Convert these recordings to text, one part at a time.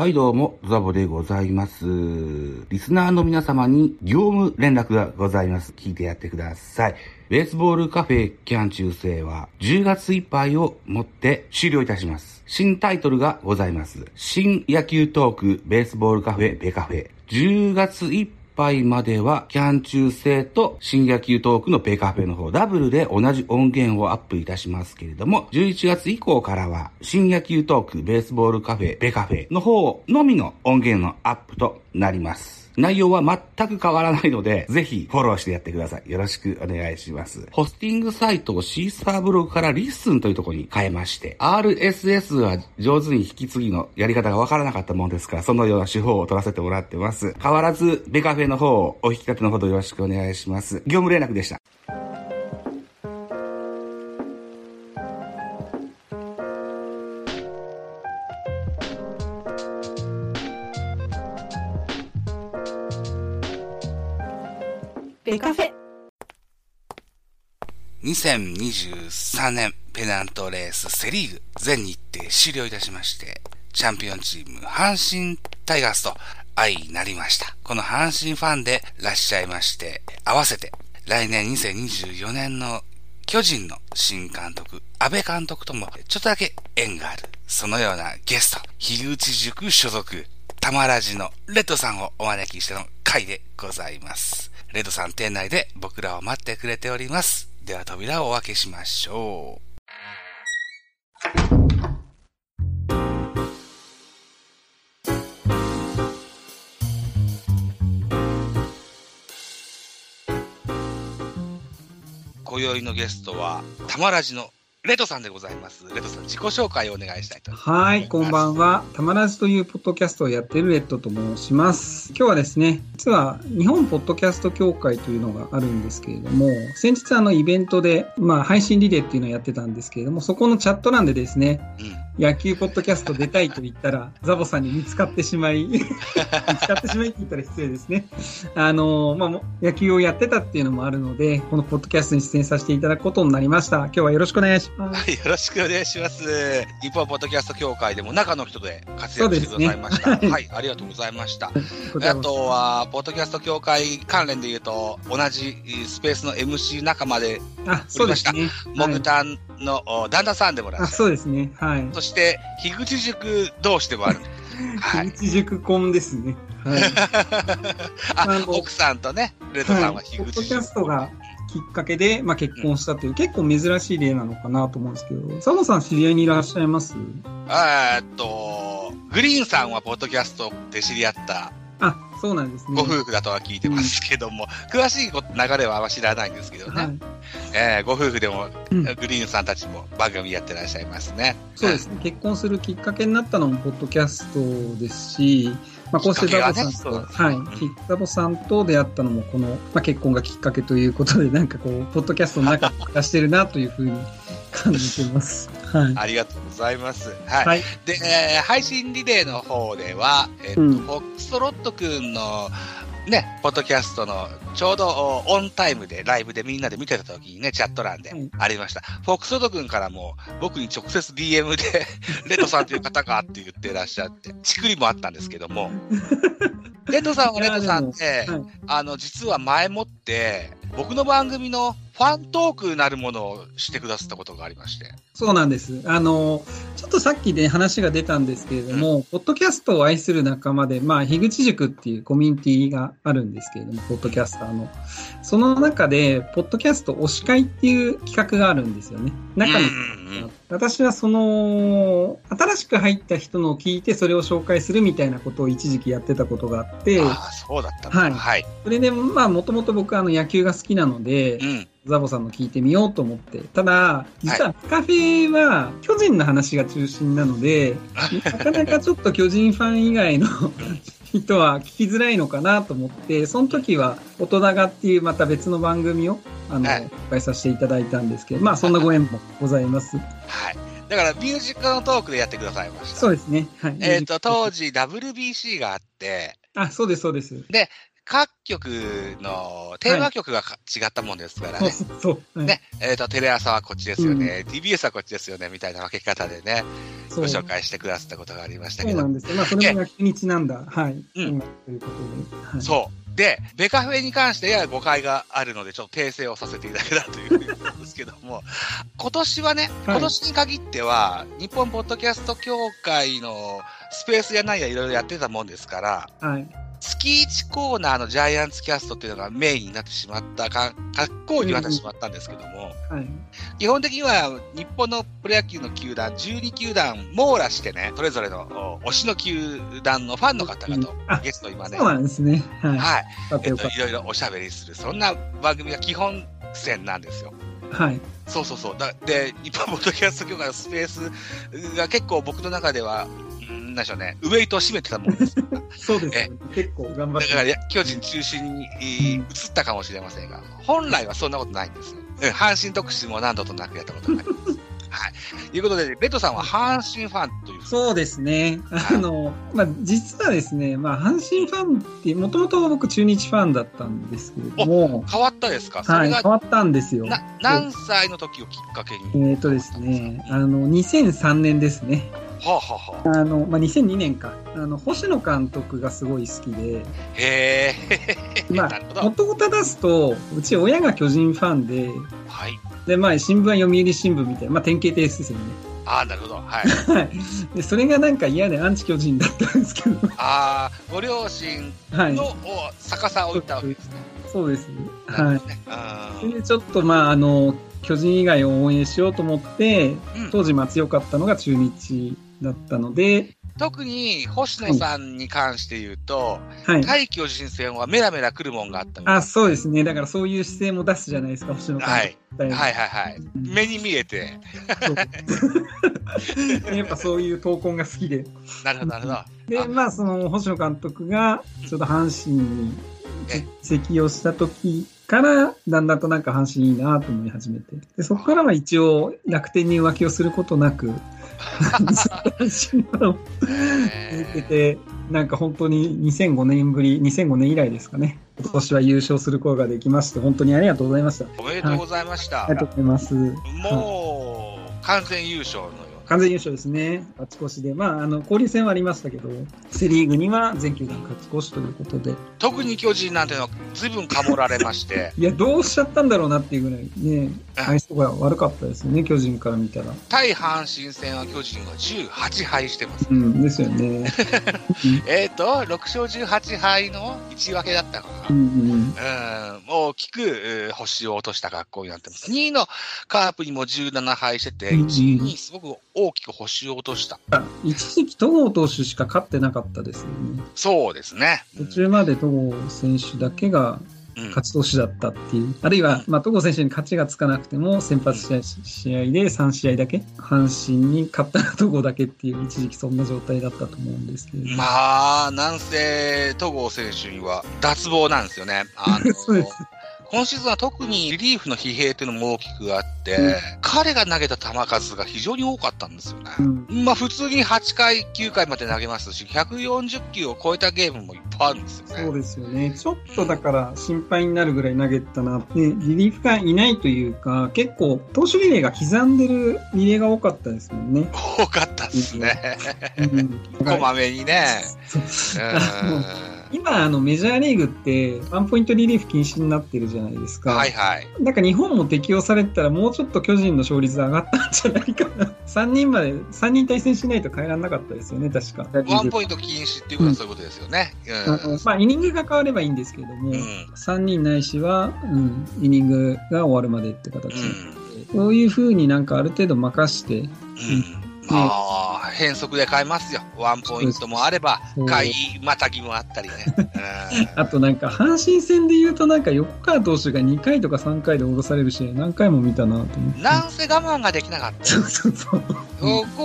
はいどうも、ザボでございます。リスナーの皆様に業務連絡がございます。聞いてやってください。ベースボールカフェキャン中世は10月いっぱいをもって終了いたします。新タイトルがございます。新野球トークベースボールカフェベカフェ。10月いっぱいまでは、キャン中世と新野球トークのペカフェの方、ダブルで同じ音源をアップいたしますけれども、11月以降からは、新野球トーク、ベースボールカフェ、ペカフェの方のみの音源のアップとなります。内容は全く変わらないので、ぜひフォローしてやってください。よろしくお願いします。ホスティングサイトをシーサーブログからリッスンというところに変えまして、RSS は上手に引き継ぎのやり方がわからなかったもんですから、そのような手法を取らせてもらってます。変わらず、ベカフェの方をお引き立てのほどよろしくお願いします。業務連絡でした。ベカフェ2023年ペナントレースセリーグ全日程終了いたしまして、チャンピオンチーム阪神タイガースと相なりました。この阪神ファンでいらっしゃいまして、合わせて来年2024年の巨人の新監督、安倍監督ともちょっとだけ縁がある。そのようなゲスト、樋口塾所属、タマラジのレッドさんをお招きしての回でございます。レッドさん店内で僕らを待ってくれております。では扉をお開けしましょう。今宵のゲストは、タマラジのレッドさんでございます。レッドさん、自己紹介をお願いしたいと思います。はい、こんばんは。たまらずというポッドキャストをやっているレッドと申します。今日はですね、実は日本ポッドキャスト協会というのがあるんですけれども、先日あのイベントで、まあ配信リレーっていうのをやってたんですけれども、そこのチャット欄でですね、うん。野球ポッドキャスト出たいと言ったら、ザボさんに見つかってしまい、見つかってしまいって言ったら失礼ですね。あの、まあ、も野球をやってたっていうのもあるので、このポッドキャストに出演させていただくことになりました。今日はよろしくお願いします。はい、よろしくお願いします。日本ポッドキャスト協会でも中の人で活躍してくださいました。ねはい、ありがとうございました。あとは、ポッドキャスト協会関連で言うと、同じスペースの MC 仲間で、あ、そうですね。モはいグタンのお旦那さんでもらっあ、しゃる。そうですね。はい。そして、樋口塾同士でもある。はい。樋口塾婚ですね。はい。奥さんとね、レッドさんははい樋口ポッドキャストがきっかけで、まあ、結婚したという、結構珍しい例なのかなと思うんですけど、佐野さん知り合いにいらっしゃいます？えーっと、グリーンさんはポッドキャストで知り合ったあ、そうなんですね。ご夫婦だとは聞いてますけども、詳しい流れは知らないんですけどね。はい。えーご夫婦でも、うんグリーンさんたちも番組やってらっしゃいますね。そうですね。結婚するきっかけになったのも、ポッドキャストですし、まあ、こうしてザボさんと、ねはいそうだね、きザボさんと出会ったのも、この、まあ、結婚がきっかけということで、なんかこう、ポッドキャストの中で暮らしてるなというふうに感じてます。はい。ありがとうございます。はい。はい。で、えー配信リレーの方では、えっと、うんフォックストロットくんの、ね、ポッドキャストのちょうどおオンタイムでライブでみんなで見てた時にね、チャット欄ではいありました。フォックストロットくんからも僕に直接 DM で、レッドさんという方かって言ってらっしゃって、ちくりもあったんですけども、レッドさんはレッドさんで、はいあの、実は前もって、僕の番組のファントークなるものをしてくださったことがありまして。そうなんです。あの、ちょっとさっきで話が出たんですけれども、ポッドキャストを愛する仲間で、まあ、樋口塾っていうコミュニティがあるんですけれども、ポッドキャスターの。その中で、ポッドキャスト推し会っていう企画があるんですよね。中に。うんうん私はその、新しく入った人のを聞いてそれを紹介するみたいなことを一時期やってたことがあって、ああ、そうだったはいはい。それで、まあ、もともと僕はあの野球が好きなので、うん。ザボさんの聞いてみようと思って。ただ、実はカフェは巨人の話が中心なので、なかなかちょっと巨人ファン以外の人は聞きづらいのかなと思って、その時は大人がっていうまた別の番組を、あの、はい紹介させていただいたんですけど、まあそんなご縁もございます。はい。だから、ミュージックのトークでやってくださいました。そうですね。はい。えっ、と、当時 WBC があって、あ、そうです、そうです。各局のテーマ曲がか違ったもんですからね。そう。はいね、えっ、と、テレ朝はこっちですよね、TBS はこっちですよね、みたいな分け方でね、ご紹介してくださったことがありましたけどそうな。んですよ。まあ、それも逆日なんだ。はい。うんということで。はい、そう。で、ベカフェに関してやや誤解があるので、ちょっと訂正をさせていただけたらというふうに思うんですけども、今年はね、はい今年に限っては、日本ポッドキャスト協会のスペースやなんやいろいろやってたもんですから、はい。月1コーナーのジャイアンツキャストっていうのがメインになってしまったか、格好になってしまったんですけども、はい。基本的には日本のプロ野球の球団、12球団網羅してね、それぞれのお推しの球団のファンの方々とあゲスト今ねそう、なんですね。はい。はい、えっと、いろいろおしゃべりする、そんな番組が基本線なんですよ。た。はい。そうそうそう。だで、日本ポッドキャスト協会のスペースが結構僕の中では、うんなんでしょうね、ウェイトを占めてたもんです。そうですね。結構頑張ってだから、巨人中心にえー移ったかもしれませんが、本来はそんなことないんです阪神特集も何度となくやったことがあります。はい。ということで、レッドさんは阪神ファンという。そうですね。あの、まあ、実はですね、まあ、阪神ファンって、もともと僕中日ファンだったんですけれども、変わったですか？そはい、変わったんですよ。な何歳の時をきっかけに？えっ、とですね、あの、2003年ですね。はあ、はあはあ、あの、まあ、2002年か。あの、星野監督がすごい好きで、へえ。まあ。元を正すと、うち親が巨人ファンで、はい。で、まあ、新聞は読売新聞みたいな、まあ、典型的ですよね。ああ、なるほど。はい。はい。で、それがなんか嫌でアンチ巨人だったんですけど、ああ、ご両親はい逆さを置いたわけですね。そうです。なるはい。でちょっとまあ、あの、巨人以外を応援しようと思って、当時まあ強かったのが中日だったので、特に星野さんに関して言うと、はい。対巨人戦はメラメラ来るもんがあったあ、そうですね。だからそういう姿勢も出すじゃないですか、星野監督はい。はいはいはいはい。目に見えて。やっぱそういう闘魂が好きで。なるほど、なるほど。で、あまあ、その、星野監督が、ちょっと阪神にえ移籍をした時から、だんだんとなんか阪神いいなと思い始めて。で、そこからは一応、楽天に浮気をすることなく、阪神をえ続けて、なんか本当に2005年ぶり、2005年以来ですかね。今年は優勝することができまして、本当にありがとうございました。おめでとうございました。ありがとうございます。もう、完全優勝の。完全優勝ですね。勝ち越しで。まあ、あの、交流戦はありましたけど、セリーグには全球団勝ち越しということで。特に巨人なんてのは随分かもられまして、いや、どうしちゃったんだろうなっていうぐらいね、愛想が悪かったですよね、巨人から見たら。対阪神戦は巨人が18敗してます。うん、ですよね。えっ、と、6勝18敗の1分けだったかな。うんうん、うん、大きく、えー星を落とした格好になってます。2位のカープにも17敗してて、うん1位にすごく大きく星を落とした。一時期、戸郷投手しか勝ってなかったですよね。そうですね。途中まで戸郷選手だけがうん勝ち投手だったっていう。あるいは、まあ、戸郷選手に勝ちがつかなくても、先発試合試合で3試合だけ、阪神に勝ったら戸郷だけっていう、一時期そんな状態だったと思うんですけれども。まあ、なんせ、戸郷選手には脱帽なんですよね。あの そうです今シーズンは特にリリーフの疲弊っていうのも大きくあって、うん彼が投げた球数が非常に多かったんですよね。うんまあ普通に8回、9回まで投げますし、140球を超えたゲームもいっぱいあるんですよね。そうですよね。ちょっとだから心配になるぐらい投げたな。で、リリーフがいないというか、結構投手リレーが刻んでるリレーが多かったですもんね。多かったですね。うん こまめにね。今、あの、メジャーリーグって、ワンポイントリリーフ禁止になってるじゃないですか。はいはい。なんか日本も適用されてたら、もうちょっと巨人の勝率上がったんじゃないかな。3人まで、3人対戦しないと変えられなかったですよね、確か。ワンポイント禁止っていうことはそういうことですよね。あのまあ、イニングが変わればいいんですけれども、うん。3人ないしは、うん、イニングが終わるまでって形で、うん。そういうふうになんかある程度任して、うん。まあ、変則で変えますよ。ワンポイントもあればそう、回またぎもあったりね。うんあとなんか阪神戦で言うとなんか横川投手が2回とか3回で降ろされる試合何回も見たなと思って。なんせ我慢ができなかった。そうそうそう。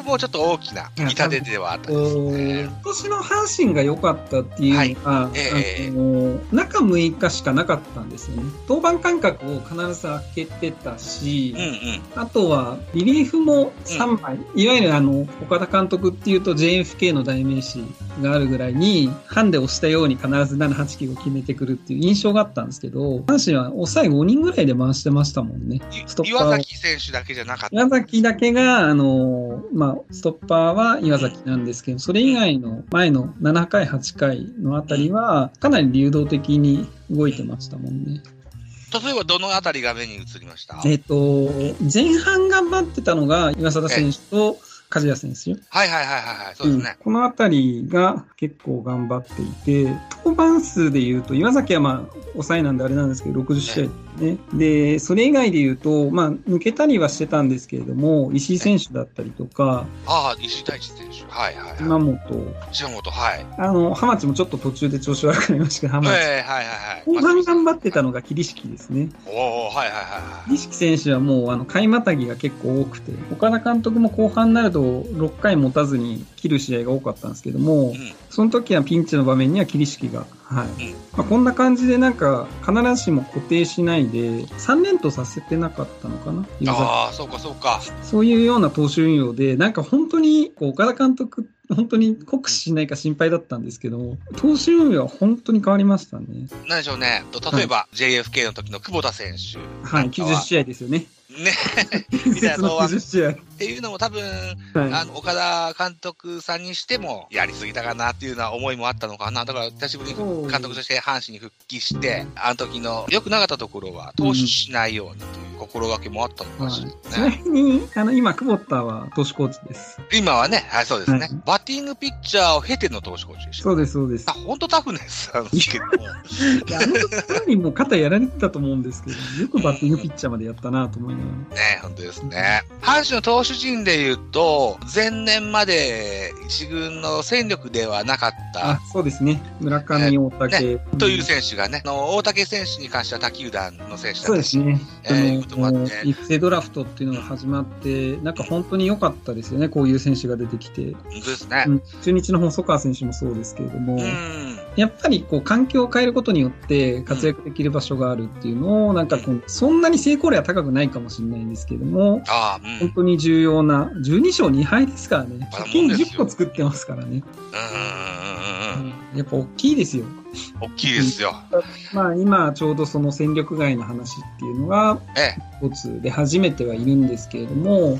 ここもちょっと大きな痛手ではあったんですね今。年の阪神が良かったっていうのが、ええあの中6日しかなかったんですよね。登板間隔を必ず開けてたし、うんうん。あとはリリーフも3枚、いわゆるりあの、岡田監督っていうと JFK の代名詞があるぐらいに、ハンデをしたように必ず7、8キロ決めてくるっていう印象があったんですけど、阪神は抑え5人ぐらいで回してましたもんね。ストッパーを岩崎選手だけじゃなかった。岩崎だけが、あの、まあ、ストッパーは岩崎なんですけど、それ以外の前の7回、8回のあたりは、かなり流動的に動いてましたもんね。例えばどのあたりが目に映りました？えっ、と、前半頑張ってたのが岩貞選手と梶谷選手。はいはいはいはいはい、そうですね。うんこのあたりが結構頑張っていて、登板数で言うと、岩崎はまあ、抑えなんであれなんですけど、60試合ね。で、それ以外で言うと、まあ、抜けたりはしてたんですけれども、石井選手だったりとか、ああ、石井大地選手。はいはいはい。今本、島本、はい。あの、浜地もちょっと途中で調子悪くなりましたけど、浜地。はいはいはいはい。後半頑張ってたのが桐敷ですね。おおはいはいはいはい。桐敷選手はもう、あの、買いまたぎが結構多くて、岡田監督も後半になると6回持たずに切る試合が多かったんですけども、うん。その時はピンチの場面には桐敷が、はい。うんまあ、こんな感じでなんか、必ずしも固定しないで、3連投させてなかったのかなああ、そうかそうか。そういうような投手運用で、なんか本当に、岡田監督、本当に酷使しないか心配だったんですけど、投手運用は本当に変わりましたね。なんでしょうね。と例えば、JFK の時の久保田選手。はい、90試合ですよね。ね。伝説の90試合。っていうのも多分、はい。あの、岡田監督さんにしても、やりすぎたかなっていうような思いもあったのかな。だから、久しぶりに監督として阪神に復帰して、あの時の良くなかったところは、投手しないようにという心がけもあったのかもしれはいちなないね。みに、あの、今、久保田は投手コーチです。今はね、はい、そうですね。はいバッティングピッチャーを経ての投手コーチでした。そうです、そうですあ、。本当タフネスなんですけどあの時かなりもう肩やられてたと思うんですけど、よくバッティングピッチャーまでやったなと思いながら。ね、本当ですね。阪神の投手陣で言うと、前年まで一軍の戦力ではなかったあ、そうですね。村上、大竹。という選手がね、あの大竹選手に関しては他球団の選手だそうですね。えーこともああのって育成ドラフトっていうのが始まって、なんか本当に良かったですよね、こういう選手が出てきて。本当ですねう。ん中日の細川選手もそうですけれども、うん。やっぱりこう環境を変えることによって活躍できる場所があるっていうのを、なんかこうそんなに成功例は高くないかもしれないんですけれども、ああ、うん。うん本当に重要な、12勝2敗ですからね。貯金もんですよ10個作ってますからね。うん。やっぱ大きいですよ。大きいですよ。まあ今ちょうどその戦力外の話っていうのがええ。一つで始めてはいるんですけれども、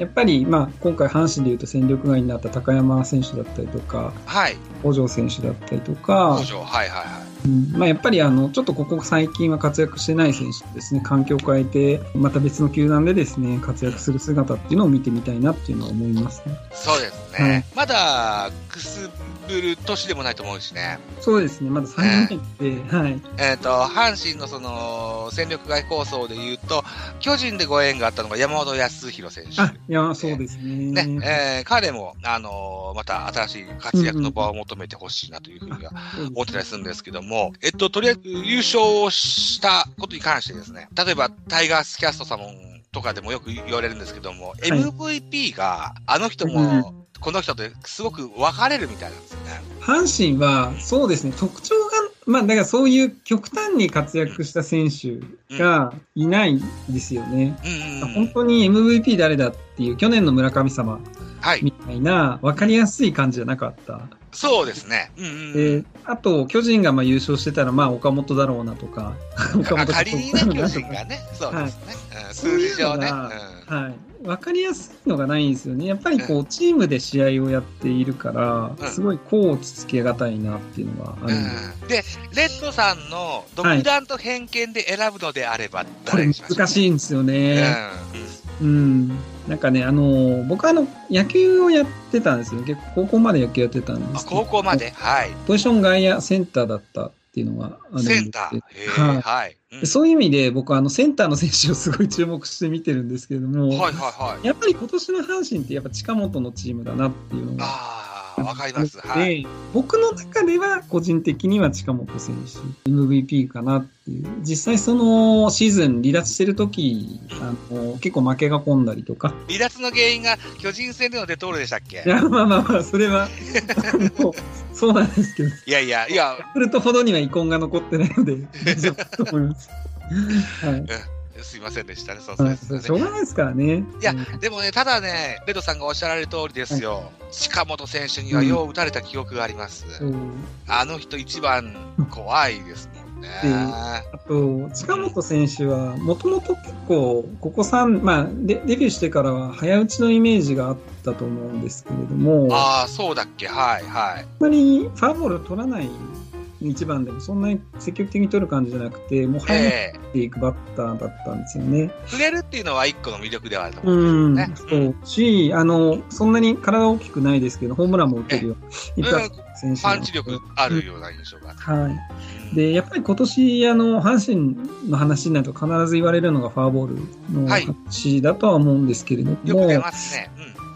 やっぱりまあ今回阪神でいうと戦力外になった高山選手だったりとか、はい。北条選手だったりとか工、場。はいはいはい。うんまあやっぱりあの、ちょっとここ最近は活躍してない選手ですね、環境を変えて、また別の球団でですね、活躍する姿っていうのを見てみたいなっていうのは思いますね。そうですね。はいまだ、くすぶる年でもないと思うしね。そうですね、まだ3年目って、はい。えっ、と、阪神のその、戦力外構想で言うと、巨人でご縁があったのが山本康弘選手。あ、いや、そうですね。ね、えー彼も、あのーまた新しい活躍の場を求めてほしいなというふうには思ってたりするんですけども、えっと、とりあえず優勝したことに関してですね、例えばタイガースキャストさんとかでもよく言われるんですけども、MVP があの人もこの人ってすごく分かれるみたいなんですよね。阪神は、そうですね、特徴が、まあ、だからそういう極端に活躍した選手がいないんですよね。うんうんうん。本当に MVP 誰だっていう、去年の村上様はい。みたいな、分かりやすい感じじゃなかった？そうですね。うんうんうん。で、あと、巨人がまあ優勝してたら、まあ、岡本だろうなとか、岡本あ仮にね、巨人がね、そうですね。うんそういう数字上ね。はい。わかりやすいのがないんですよね。やっぱりこう、チームで試合をやっているから、うんすごいこう落ち着けがたいなっていうのがあるんで、うんで、レッドさんの独断と偏見で選ぶのであれば、これ誰にしましょう？難しいんですようんね。うん。なんかね、あの、僕はあの、野球をやってたんですよ。結構高校まで野球やってたんであす高校まで？はい。ポジション外野センターだったっていうのがあるんですセンター。へはいーはい。うんでそういう意味で僕はあのセンターの選手をすごい注目して見てるんですけれども、はいはいはい。やっぱり今年の阪神ってやっぱ近本のチームだなっていうのがわかります。はい。で僕の中では個人的には近本選手 MVP かなっていう。実際そのシーズン離脱してる時あの結構負けが込んだりとか。離脱の原因が巨人戦でのデトールでしたっけ？いやまあまあまあそれは そうなんですけど。いやいや、いや、ヤクルトほどには遺恨が残ってないので大丈夫だと思います。はい、すいませんでしたね、そうまあですねしょうがないですからね。いやうんでもね、ただね、レドさんがおっしゃられる通りですよ。近本選手にはよう打たれた記憶があります。そうあの人一番怖いですもんね。あと、近本選手は、もともと結構、ここ3、まあデ、デビューしてからは早打ちのイメージがあったと思うんですけれども、あああ、そうだっけ、はい、はい。んまりファーボール取らない一番でもそんなに積極的に取る感じじゃなくて、もう早ええっていくバッターだったんですよね。触れるっていうのは一個の魅力ではあると思うんですよね。そうし、あの、そんなに体大きくないですけど、ホームランも打てるよ。一うなのでパンチ力あるような印象があって。はい。うんで、やっぱり今年、あの、阪神の話になると必ず言われるのがファーボールのはい話だとは思うんですけれども、よく出ますね。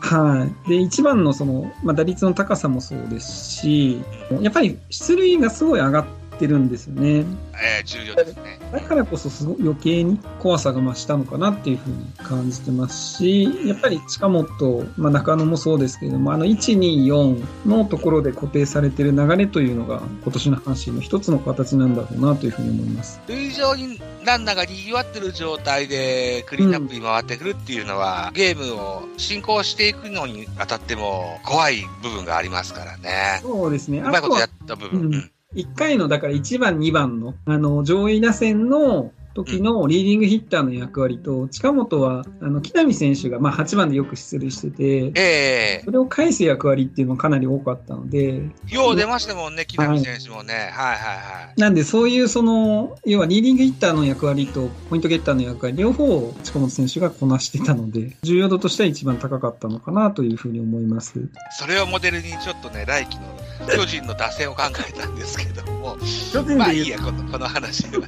はい。で、一番のその、まあ、打率の高さもそうですし、やっぱり出塁がすごい上がってるんですよね。うん。えー、重要ですね。だからこそすごい余計に怖さが増したのかなっていうふうに感じてますし、やっぱり近本、まあ、中野もそうですけれども、あの1、2、4のところで固定されている流れというのが今年の阪神の一つの形なんだろうなというふうに思います。塁上にランナーが賑わってる状態でクリーンアップに回ってくるっていうのは、ゲームを進行していくのにあたっても怖い部分がありますからね。そうですね。うまいことやった部分。うんうん1回の、だから1番、2番の、あの、上位打線の時のリーディングヒッターの役割と、近本は、あの、木浪選手が、まあ、8番でよく出塁してて、ええそれを返す役割っていうのがかなり多かったので、よう出ましたもんね、木浪選手もね。はいはいはい。なんで、そういうその、要はリーディングヒッターの役割とポイントゲッターの役割、両方を近本選手がこなしてたので、重要度としては一番高かったのかなというふうに思います。それをモデルにちょっとね、来季の 巨人の打線を考えたんですけども、巨人まあいいや、このこの話はね。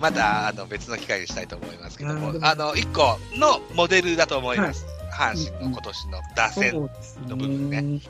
またあの別の機会にしたいと思いますけどもあの、一個のモデルだと思います。阪神の今年の打線。の部分ね。